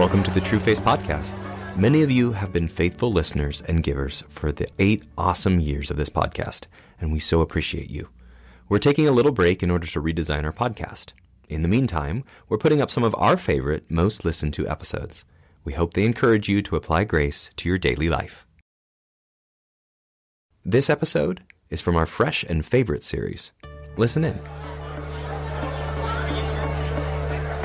Welcome to the True Face Podcast. Many of you have been faithful listeners and givers for the eight awesome years of this podcast, and we so appreciate you. We're taking a little break in order to redesign our podcast. In the meantime, we're putting up some of our favorite, most listened to episodes. We hope they encourage you to apply grace to your daily life. This episode is from our Fresh and Favorite series. Listen in.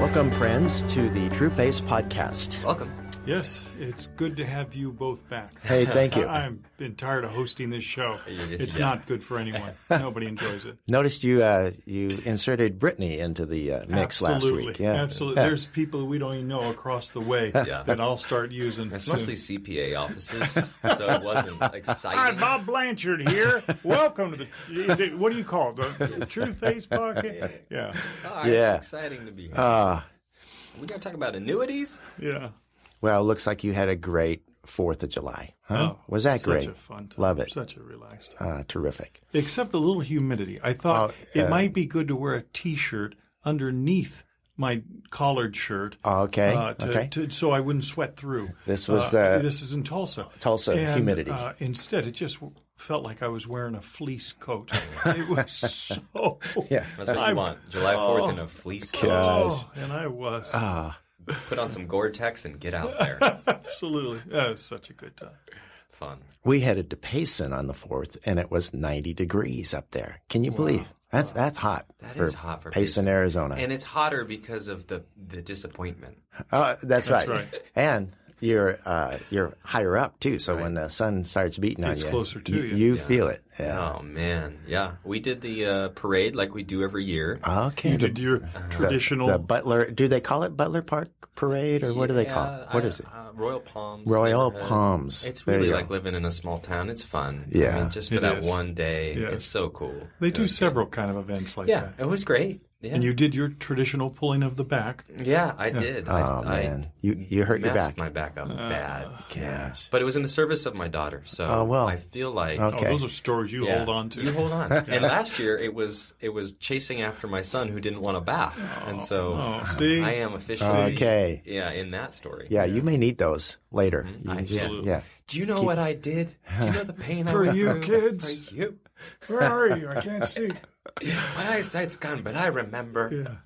Welcome, friends, to the True Face Podcast. Welcome. Yes, it's good to have you both back. Hey, thank you. I, I've been tired of hosting this show. It's Yeah. not good for anyone. Nobody enjoys it. Noticed you uh, you inserted Brittany into the uh, mix Absolutely. last week. Yeah, Absolutely. Yeah. There's people we don't even know across the way Yeah. that I'll start using. It's soon. mostly CPA offices, so it wasn't exciting. Hi, exciting. Bob Blanchard here. Welcome to the. Is it, what do you call it? The True Face Podcast? Yeah. Oh, Yeah. It's exciting to be here. Uh, we going to talk about annuities? Yeah. Well, looks like you had a great Fourth of July. Huh? Oh, Was that such great? a fun time. Love it. Such a relaxed time. Uh, terrific. Except the little humidity. I thought Oh, it uh, might be good to wear a T-shirt underneath my collared shirt. Okay, uh, to, okay. to, so I wouldn't sweat through. This was, Uh, uh, this is in Tulsa. Tulsa And, humidity. Uh, instead, it just felt like I was wearing a fleece coat. it was so. Yeah. That's what you I'm- want. July 4th in a fleece coat. Oh, and I was Ah, Put on some Gore-Tex and get out there. absolutely. That was such a good time. Fun. we headed to Payson on the fourth, and it was 90 degrees up there. Can you believe? That's that's hot. That for is hot for Payson, Payson. Arizona. And it's hotter because of the, the disappointment. Oh, that's, right. right. And you're uh, you're higher up too, so when the sun starts beating It's on you, closer to you, you. you feel it. Yeah. Oh, man. Yeah. We did the uh, parade like we do every year. Okay. You the, did your traditional. the Butler. Do they call it Butler Park Parade, or what do they call it? Yeah, What I- is it? Uh, Royal Palms. Royal. Palms. It's There really like living in a small town. It's fun. Yeah. I mean, just for It that is. one day, Yes. it's so cool. they do several kind of events like Yeah, that. it was great. Yeah, And you did your traditional pulling of the back. yeah, I did. Oh I, man, you you hurt I your messed back. my back up bad. Gosh. But it was in the service of my daughter, so Oh, well. I feel like Okay. Oh, those are stories you yeah, hold on to. You hold on. And last year it was it was chasing after my son who didn't want a bath, and so Oh, see? I am officially Okay. yeah in that story. Yeah, you may need those later. Mm-hmm. You can just- Absolutely. yeah. Do you know what I did? Do you know the pain I For went you through? kids. For you. Where are you? I can't see. My eyesight's gone, but I remember.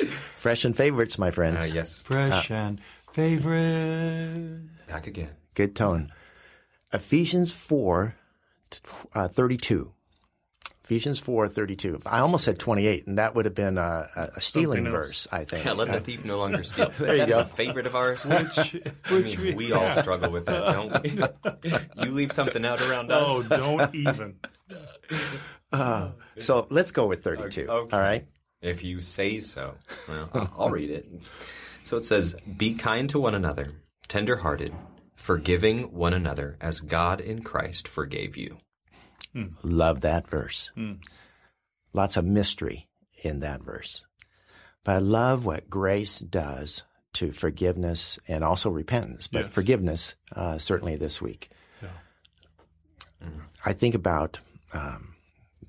Yeah. Fresh and favorites, my friends. Uh, yes, Fresh and favorite. back again. Good tone. Ephesians 4, uh, 32. Ephesians 4, 32. I almost said 28, and that would have been a, a- a stealing verse, I think. Yeah, let the thief no longer steal. There you That is go. a favorite of ours. Which, I mean, we all struggle with that, don't we? you leave something out around us. Oh, don't even. So let's go with 32. Okay. All right. If you say so. Well, I'll- I'll read it. So it says, Be kind to one another, tender-hearted, forgiving one another as God in Christ forgave you. Love that verse. Hmm. Lots of mystery in that verse. But I love what grace does to forgiveness and also repentance, but Yes. forgiveness uh, certainly this week. I think about um,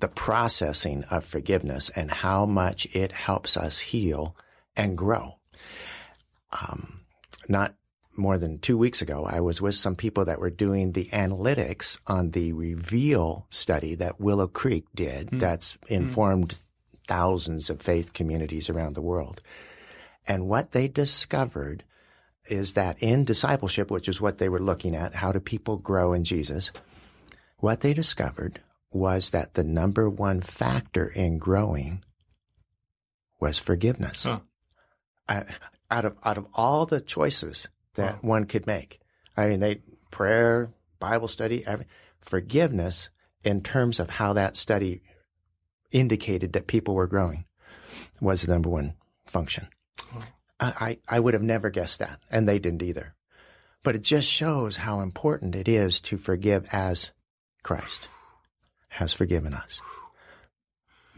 the processing of forgiveness and how much it helps us heal and grow. Um, not more than two weeks ago, I was with some people that were doing the analytics on the Reveal study that Willow Creek did that's informed thousands of faith communities around the world. And what they discovered is that in discipleship, which is what they were looking at, how do people grow in Jesus? What they discovered was that the number one factor in growing was forgiveness. Huh. Uh, out of out of all the choices that one could make, I mean, they prayer, Bible study, every, forgiveness in terms of how that study indicated that people were growing was the number one function. I I would have never guessed that, and they didn't either. But it just shows how important it is to forgive as Christ has forgiven us.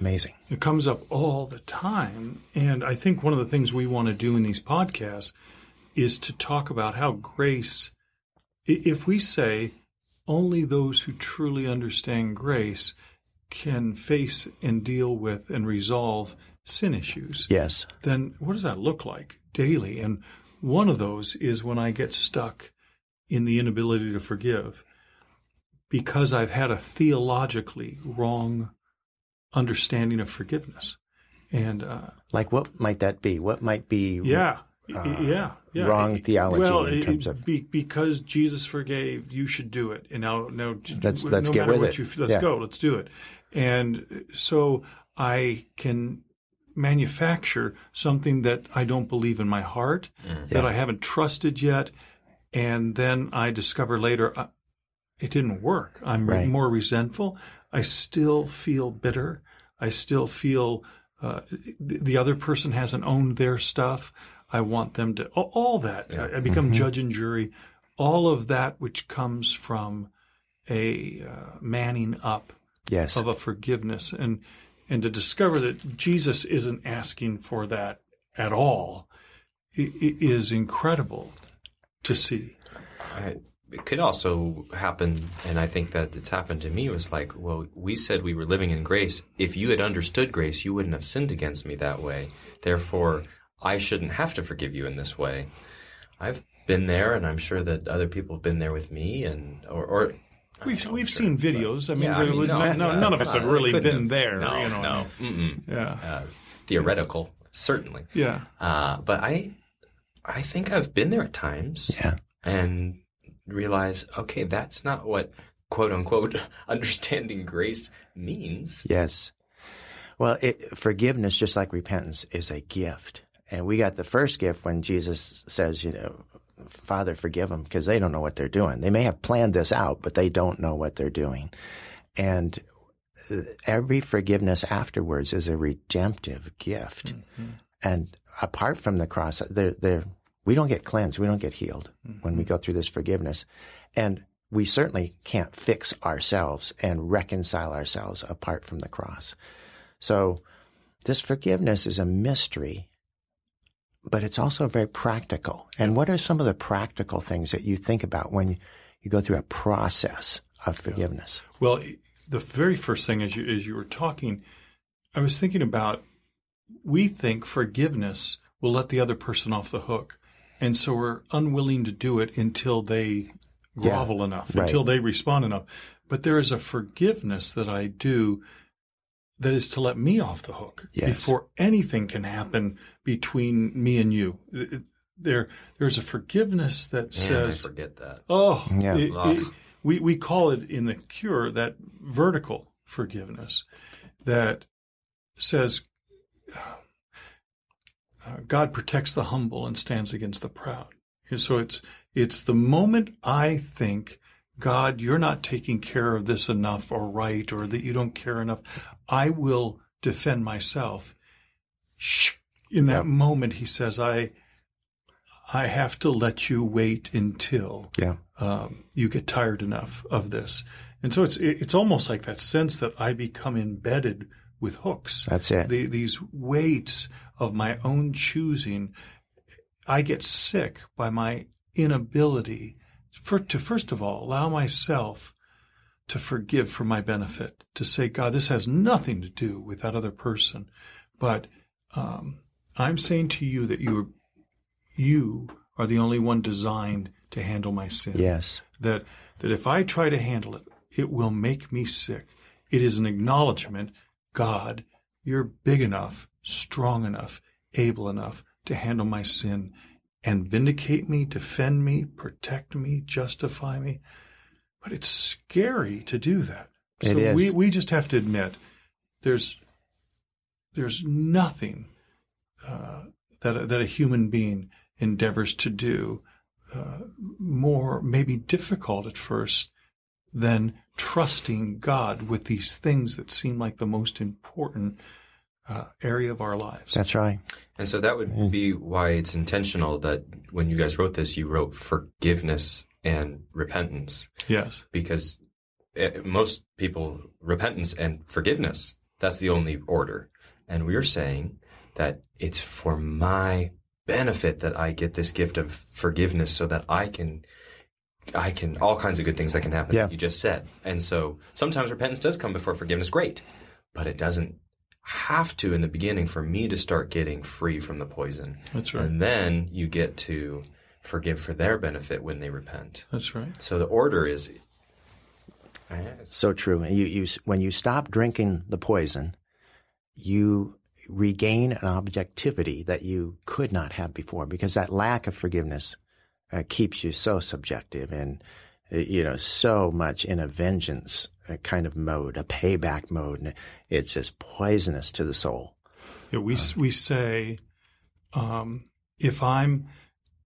Amazing. It comes up all the time. And I think one of the things we want to do in these podcasts is to talk about how grace, if we say only those who truly understand grace can face and deal with and resolve sin issues, Yes. then what does that look like daily? And One of those is when I get stuck in the inability to forgive because I've had a theologically wrong understanding of forgiveness. And uh, Like, what might that be? What might be? yeah, y- yeah, yeah. Uh, wrong theology well, in it- terms of- be, because Jesus forgave, you should do it. And now, now, Let's- no let's get matter with it. You, let's Yeah. go. Let's do it. And so I can manufacture something that I don't believe in my heart, that Yeah. I haven't trusted yet, and then I discover later uh, it didn't work. I'm Right. more resentful. I still feel bitter. I still feel uh, the, the other person hasn't owned their stuff. I want them to all, all that. I, I become judge and jury. All of that which comes from a uh, manning up Yes. of a forgiveness and and to discover that Jesus isn't asking for that at all i- i- is incredible to see. I, it could also happen, and I think that it's happened to me, was like, well, we said we were living in grace. If you had understood grace, you wouldn't have sinned against me that way. Therefore, I shouldn't have to forgive you in this way. I've been there, and I'm sure that other people have been there with me, and or, or We've I'm we've sure, seen videos. I mean, Yeah, I mean, we- no, no, no, none of it's us have really been have. there. No, you know. no, mm-mm. Yeah. Uh, theoretical, certainly. Yeah. Uh, but I, I think I've been there at times. Yeah. And realize, okay, that's not what quote unquote understanding grace means. Yes. Well, it, forgiveness, just like repentance, is a gift. And we got the first gift when Jesus says, you know, Father, forgive them because they don't know what they're doing. They may have planned this out, but they don't know what they're doing. And uh, every forgiveness afterwards is a redemptive gift. And apart from the cross, they're, they're, we don't get cleansed. We don't get healed mm-hmm. when we go through this forgiveness. And we certainly can't fix ourselves and reconcile ourselves apart from the cross. So this forgiveness is a mystery, but it's also very practical. And what are some of the practical things that you think about when you go through a process of forgiveness? Well, the very first thing as you as you were talking, I was thinking about we think forgiveness will let the other person off the hook, and so we're unwilling to do it until they grovel enough, right. until they respond enough. But there is a forgiveness that I do that is to let me off the hook Yes. before anything can happen between me and you. It- it- There, there's a forgiveness that Man, says, I forget that. Oh, Yeah. it- it- we we call it in the cure that vertical forgiveness that says uh, God protects the humble and stands against the proud. And so it's it's the moment I think God, you're not taking care of this enough or right, or that you don't care enough. I will defend myself. Shh. In that Yeah. moment, he says, I I have to let you wait until Yeah. um, you get tired enough of this. And so it's it's almost like that sense that I become embedded with hooks. That's it. The, these weights of my own choosing, I get sick by my inability for, to first of all allow myself to forgive for my benefit. To say, God, this has nothing to do with that other person, but um, I'm saying to you that you are, you are the only one designed to handle my sin Yes. that that if I try to handle it, it will make me sick. It is an acknowledgement, God, you're big enough, strong enough, able enough to handle my sin and vindicate me, defend me, protect me, justify me. But it's scary to do that. It so is. we we just have to admit there's there's nothing uh, that that a human being endeavors to do uh, more maybe difficult at first than trusting God with these things that seem like the most important uh, area of our lives. That's right. And so that would be why it's intentional that when you guys wrote this, you wrote forgiveness and repentance yes. because eh, most people, repentance and forgiveness, that's the only order. And we're saying that it's for my benefit that I get this gift of forgiveness so that I can, I can, all kinds of good things that can happen. Yeah. You just said. And so sometimes repentance does come before forgiveness. Great. But it doesn't have to in the beginning for me to start getting free from the poison. That's right. And then you get to forgive for their benefit when they repent. That's right. So the order is So true. You, you, when you stop drinking the poison, you regain an objectivity that you could not have before because that lack of forgiveness uh, keeps you so subjective and uh, you know so much in a vengeance uh, kind of mode, a payback mode, and it's just poisonous to the soul. Yeah, we we say, um, if I'm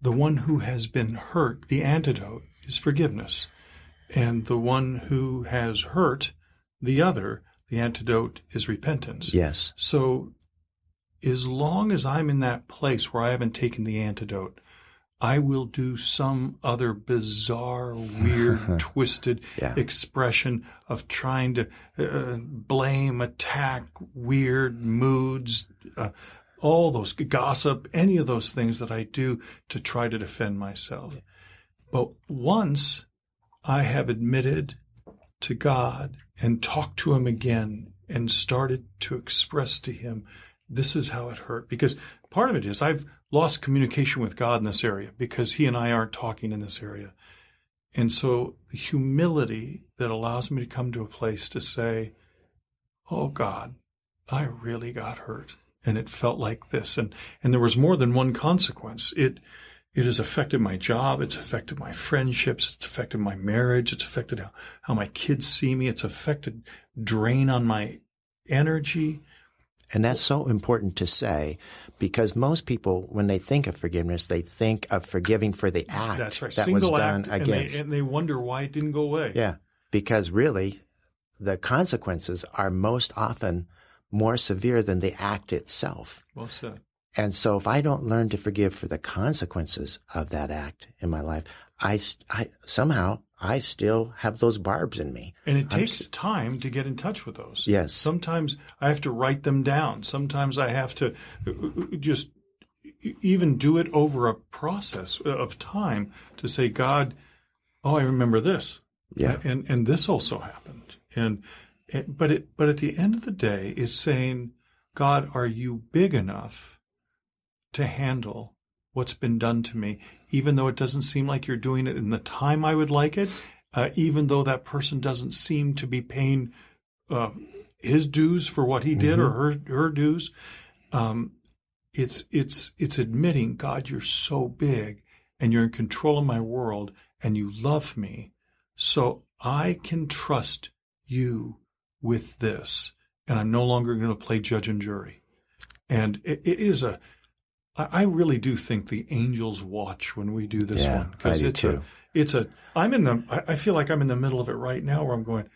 the one who has been hurt, the antidote is forgiveness, and the one who has hurt the other, the antidote is repentance. Yes. So, as long as I'm in that place where I haven't taken the antidote, I will do some other bizarre, weird, twisted Yeah. expression of trying to uh, blame, attack, weird moods, uh, all those gossip, any of those things that I do to try to defend myself. But once I have admitted to God and talked to Him again and started to express to Him, this is how it hurt. Because part of it is I've lost communication with God in this area because He and I aren't talking in this area. And so the humility that allows me to come to a place to say, Oh God, I really got hurt. And it felt like this. And, and there was more than one consequence. It, it has affected my job. It's affected my friendships. It's affected my marriage. It's affected how, how my kids see me. It's affected drain on my energy. And that's so important to say because most people, when they think of forgiveness, they think of forgiving for the act That's right. that Single was done act, and against. they, and they wonder why it didn't go away. Yeah, because really, the consequences are most often more severe than the act itself. Well said. And so, if I don't learn to forgive for the consequences of that act in my life, I, I somehow I still have those barbs in me. And it takes s- time to get in touch with those. Yes. Sometimes I have to write them down. Sometimes I have to just even do it over a process of time to say, God, oh, I remember this. Yeah. And and this also happened. And, and but it but at the end of the day, it's saying, God, are you big enough to handle what's been done to me, even though it doesn't seem like you're doing it in the time I would like it, uh, even though that person doesn't seem to be paying uh, his dues for what he did or her her dues. Um, it's it's it's admitting, God, you're so big and you're in control of my world and you love me, so I can trust you with this, and I'm no longer going to play judge and jury. And it, it is a I I really do think the angels watch when we do this Yeah, one because it's too. a it's a I'm in the I I feel like I'm in the middle of it right now where I'm going,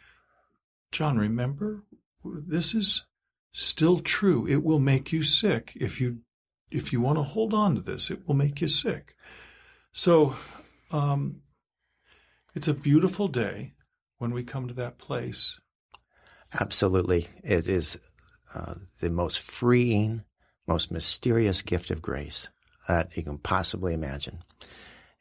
John, remember this is still true. It will make you sick if you if you want to hold on to this. It will make you sick. So, um, it's a beautiful day when we come to that place. Absolutely. It is uh, the most freeing, most mysterious gift of grace that you can possibly imagine.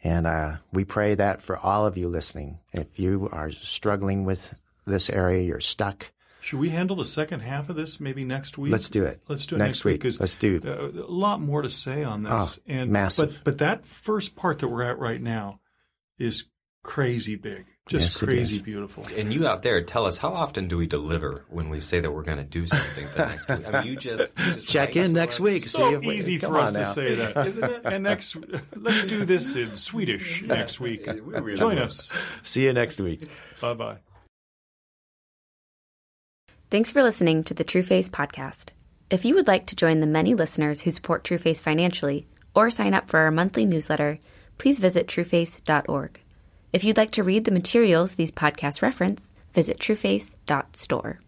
And uh, we pray that for all of you listening, if you are struggling with this area, you're stuck, Should we handle the second half of this maybe next week? let's do it. Let's do it next, next, week. week. Let's do a lot more to say on this. Oh, and massive. But but that first part that we're at right now is crazy big, just Yes, crazy beautiful. And you out there, tell us how often do we deliver when we say that we're going to do something the next week? I mean, you just, you just Check in next us. week. So See if we- easy for us on to say that, isn't it? And next, let's do this in Swedish next week. We really Join will. us. See you next week. Bye bye. Thanks for listening to the True Face podcast. If you would like to join the many listeners who support True Face financially or sign up for our monthly newsletter, please visit trueface.org. If you'd like to read the materials these podcasts reference, visit trueface.store.